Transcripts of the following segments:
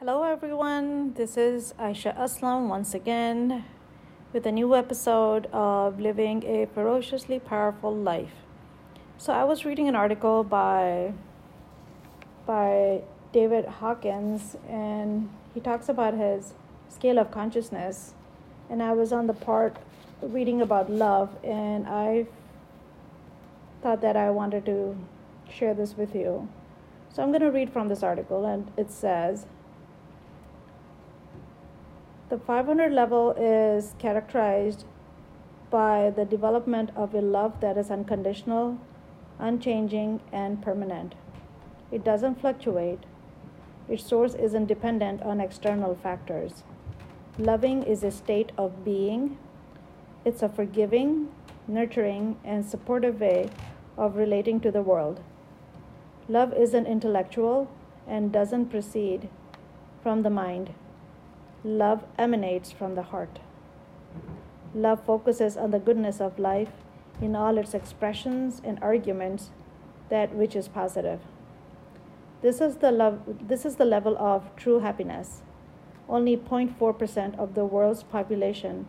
Hello, everyone. This is Aisha Aslam once again with a new episode of Living a Ferociously Powerful Life. So, I was reading an article by by David Hawkins, and he talks about his scale of consciousness. And I was on the part reading about love, and I thought that I wanted to share this with you. So, I'm going to read from this article, and it says. The 500 level is characterized by the development of a love that is unconditional, unchanging, and permanent. It doesn't fluctuate. Its source isn't dependent on external factors. Loving is a state of being. It's a forgiving, nurturing, and supportive way of relating to the world. Love isn't intellectual and doesn't proceed from the mind. Love emanates from the heart. Love focuses on the goodness of life in all its expressions and arguments, that which is positive. This is the love this is the level of true happiness. Only 0.4% of the world's population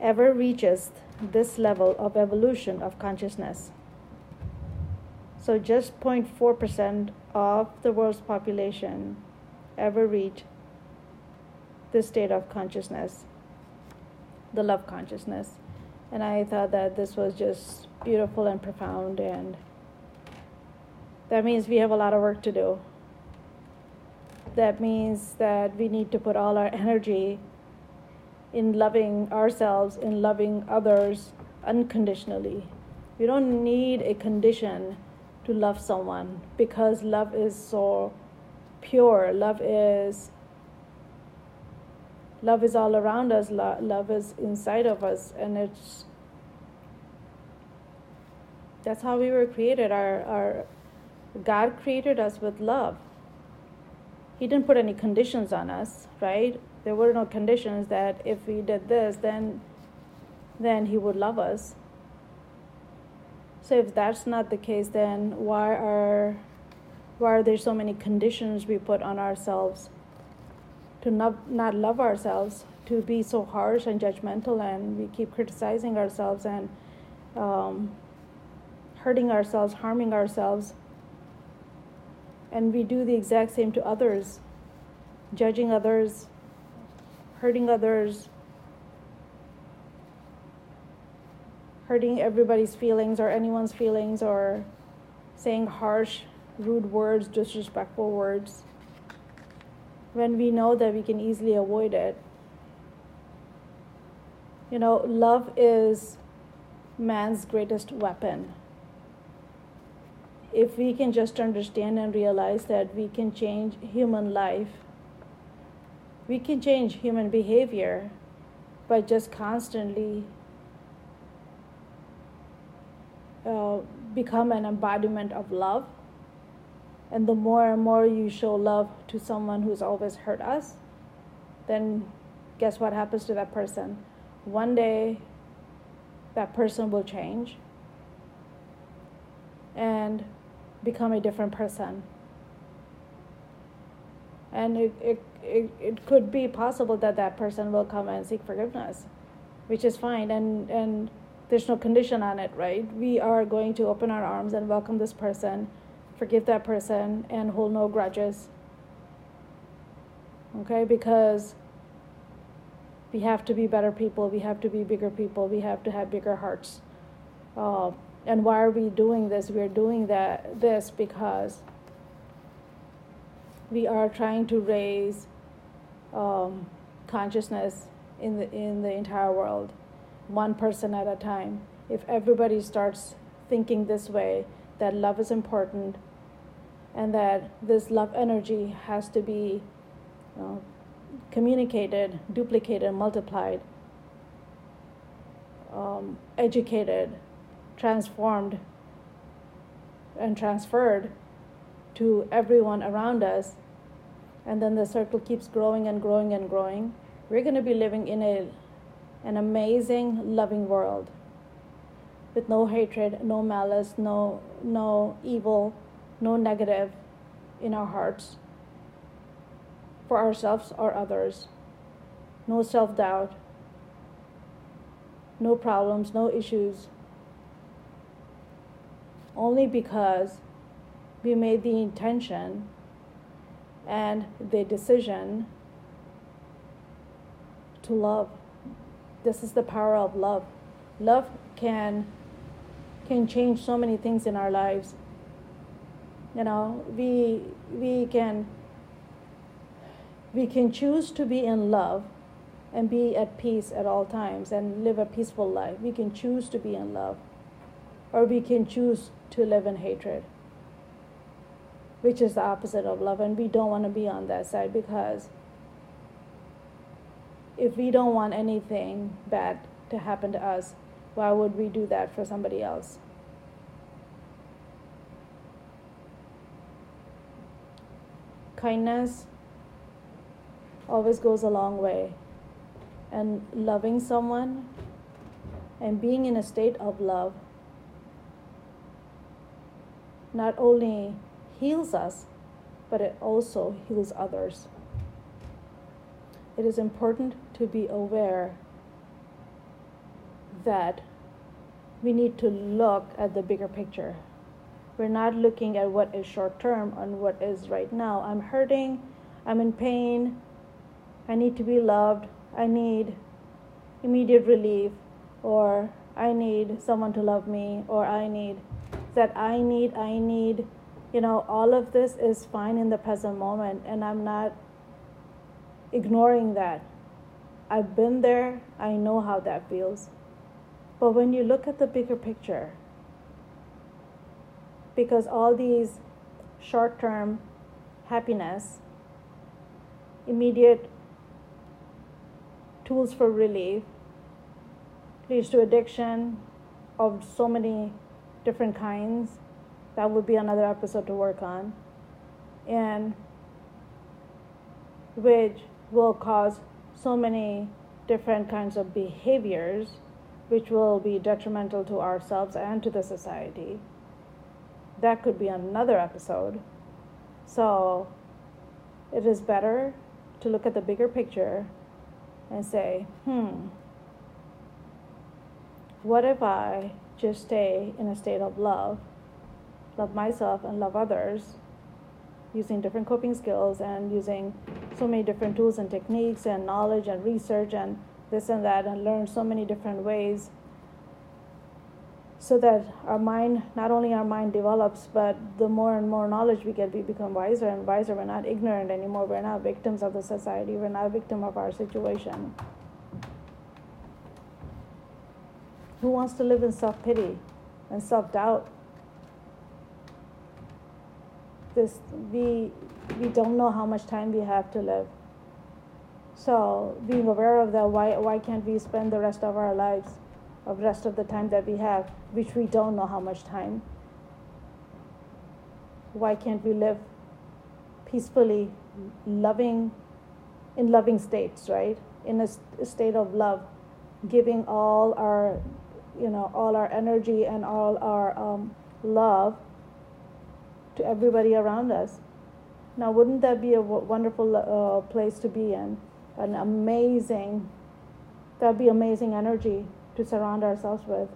ever reaches this level of evolution of consciousness. So just 0.4% of the world's population ever reach this state of consciousness, the love consciousness. And I thought that this was just beautiful and profound, and that means we have a lot of work to do. That means that we need to put all our energy in loving ourselves, in loving others unconditionally. We don't need a condition to love someone because love is so pure. Love is love is all around us Lo- love is inside of us and it's that's how we were created. Our our god created us with love. He didn't put any conditions on us right? There were no conditions that if we did this then then he would love us. So if that's not the case then why are why are there so many conditions we put on ourselves to not, not love ourselves, to be so harsh and judgmental, and we keep criticizing ourselves and um, hurting ourselves, harming ourselves. And we do the exact same to others, judging others, hurting others, hurting everybody's feelings or anyone's feelings, or saying harsh, rude words, disrespectful words when we know that we can easily avoid it. You know, love is man's greatest weapon. If we can just understand and realize that we can change human life, we can change human behavior by just constantly uh, become an embodiment of love and the more and more you show love to someone who's always hurt us, then guess what happens to that person? One day, that person will change and become a different person. And it, it, it, it could be possible that that person will come and seek forgiveness, which is fine. And, and there's no condition on it, right? We are going to open our arms and welcome this person forgive that person and hold no grudges. Okay, because we have to be better people, we have to be bigger people, we have to have bigger hearts. Uh, and why are we doing this? We're doing that this because we are trying to raise um, consciousness in the in the entire world, one person at a time. If everybody starts thinking this way, that love is important and that this love energy has to be communicated, duplicated, multiplied, um, educated, transformed, and transferred to everyone around us. And then the circle keeps growing and growing and growing. We're going to be living in a, an amazing, loving world with no hatred, no malice, no, no evil, no negative in our hearts. For ourselves or others. No self doubt, no problems, no issues. Only because we made the intention and the decision to love. This is the power of love. Love can can change so many things in our lives. You know, we we can we can choose to be in love and be at peace at all times and live a peaceful life. We can choose to be in love, or we can choose to live in hatred, which is the opposite of love. And we don't want to be on that side because if we don't want anything bad to happen to us, why would we do that for somebody else? Kindness always goes a long way. And loving someone and being in a state of love not only heals us, but it also heals others. It is important to be aware that we need to look at the bigger picture. We're not looking at what is short term and what is right now. I'm hurting, I'm in pain, I need to be loved, I need immediate relief, or I need someone to love me, or I need that I need, I need. You know, all of this is fine in the present moment, and I'm not ignoring that. I've been there, I know how that feels. But when you look at the bigger picture, because all these short term happiness, immediate tools for relief leads to addiction of so many different kinds. That would be another episode to work on. And which will cause so many different kinds of behaviors which will be detrimental to ourselves and to the society. That could be another episode. So it is better to look at the bigger picture and say, hmm, what if I just stay in a state of love, love myself and love others, using different coping skills and using so many different tools and techniques and knowledge and research and this and that and learn so many different ways so that our mind not only our mind develops but the more and more knowledge we get we become wiser and wiser. We're not ignorant anymore. We're not victims of the society. We're not a victim of our situation. Who wants to live in self-pity and self-doubt? This we we don't know how much time we have to live. So being aware of that why why can't we spend the rest of our lives of rest of the time that we have which we don't know how much time why can't we live peacefully loving in loving states right in a, state of love giving all our you know all our energy and all our um, love to everybody around us. Now, wouldn't that be a wonderful uh, place to be in? An amazing, that'd be amazing energy to surround ourselves with.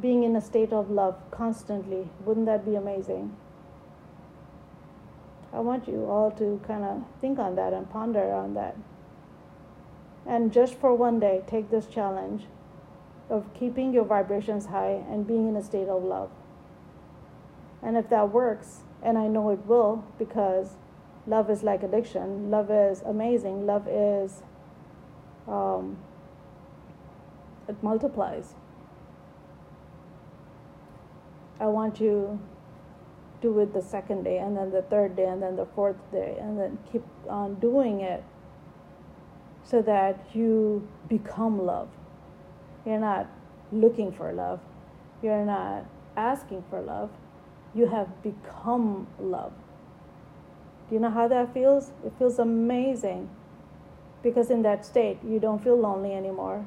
Being in a state of love constantly, wouldn't that be amazing? I want you all to kind of think on that and ponder on that. And just for one day, take this challenge of keeping your vibrations high and being in a state of love. And if that works, and I know it will because love is like addiction, love is amazing, love is, um, it multiplies. I want you to do it the second day, and then the third day, and then the fourth day, and then keep on doing it so that you become love. You're not looking for love, you're not asking for love you have become love. Do you know how that feels? It feels amazing because in that state, you don't feel lonely anymore.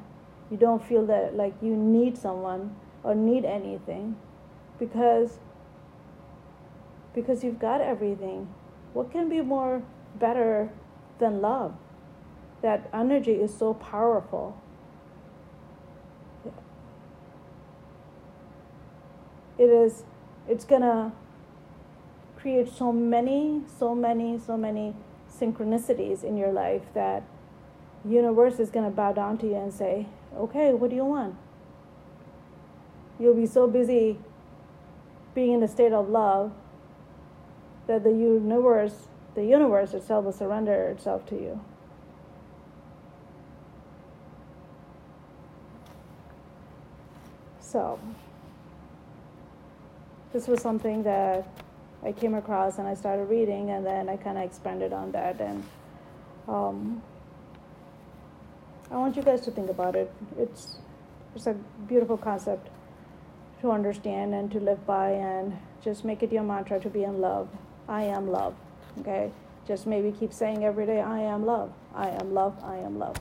You don't feel that like you need someone or need anything because because you've got everything. What can be more better than love. That energy is so powerful. It is, it's gonna create so many, so many, so many synchronicities in your life that universe is gonna bow down to you and say, okay, what do you want? You'll be so busy being in a state of love that the universe, the universe itself will surrender itself to you. So, this was something that I came across and I started reading, and then I kind of expanded on that. And um, I want you guys to think about it. It's it's a beautiful concept to understand and to live by, and just make it your mantra to be in love. I am love. Okay, just maybe keep saying every day, I am love. I am love. I am love.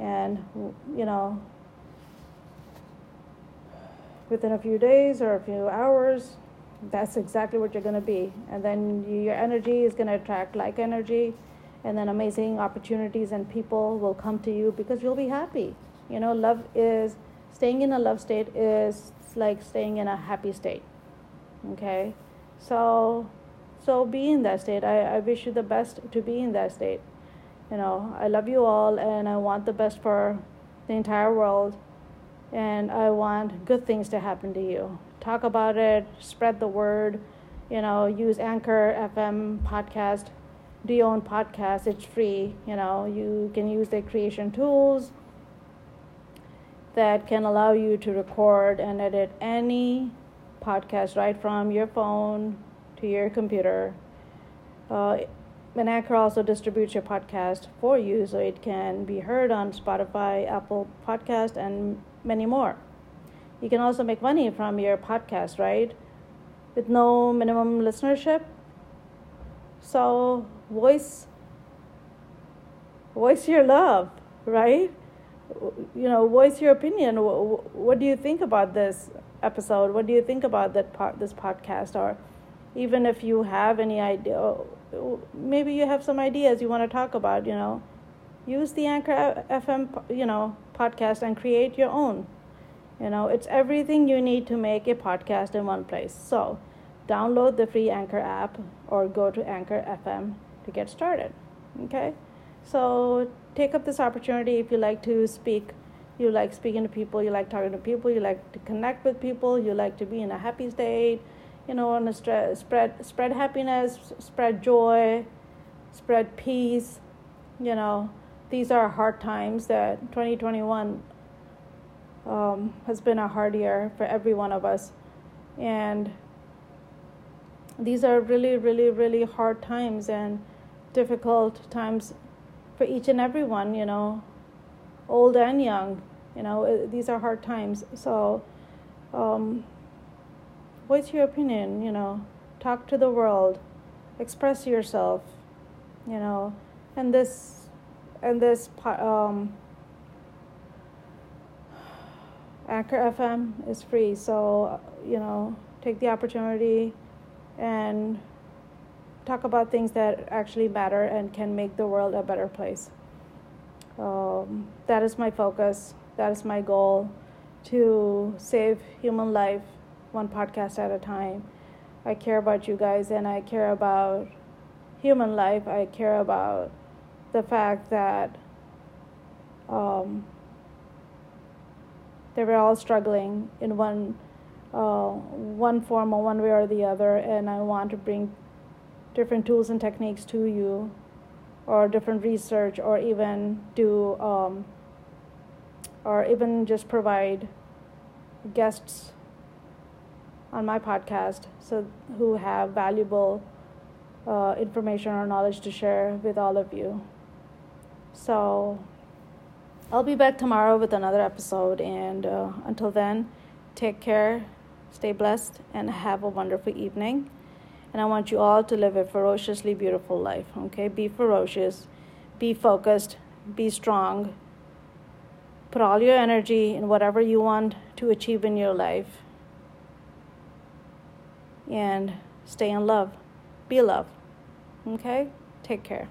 And you know, within a few days or a few hours, that's exactly what you're going to be. And then your energy is going to attract like energy, and then amazing opportunities and people will come to you because you'll be happy. You know, love is staying in a love state is like staying in a happy state. Okay, so so be in that state. I, I wish you the best to be in that state. You know, I love you all, and I want the best for the entire world and I want good things to happen to you. Talk about it, spread the word, you know, use Anchor FM podcast, do your own podcast, it's free, you know, you can use the creation tools that can allow you to record and edit any podcast right from your phone to your computer. Uh, and Anchor also distributes your podcast for you so it can be heard on Spotify, Apple Podcast, and many more. You can also make money from your podcast, right? With no minimum listenership. So voice voice your love, right? You know, voice your opinion. What do you think about this episode? What do you think about that part, this podcast? Or even if you have any idea, maybe you have some ideas you want to talk about. You know, use the Anchor FM, you know, podcast and create your own. You know, it's everything you need to make a podcast in one place. So, download the free Anchor app or go to Anchor FM to get started. Okay? So, take up this opportunity if you like to speak, you like speaking to people, you like talking to people, you like to connect with people, you like to be in a happy state, you know, and spread spread happiness, spread joy, spread peace, you know these are hard times that 2021 um, has been a hard year for every one of us. And these are really, really, really hard times and difficult times for each and every one, you know, old and young. You know, these are hard times. So, um, what's your opinion? You know, talk to the world, express yourself, you know, and this and this um, Anchor FM is free. So, you know, take the opportunity and talk about things that actually matter and can make the world a better place. Um, that is my focus. That is my goal to save human life one podcast at a time. I care about you guys and I care about human life. I care about the fact that um, they were all struggling in one uh, one form or one way or the other, and I want to bring different tools and techniques to you, or different research, or even do, um, or even just provide guests on my podcast so who have valuable uh, information or knowledge to share with all of you. So I'll be back tomorrow with another episode. And uh, until then, take care, stay blessed, and have a wonderful evening. And I want you all to live a ferociously beautiful life. Okay? Be ferocious, be focused, be strong. Put all your energy in whatever you want to achieve in your life. And stay in love. Be love. Okay? Take care.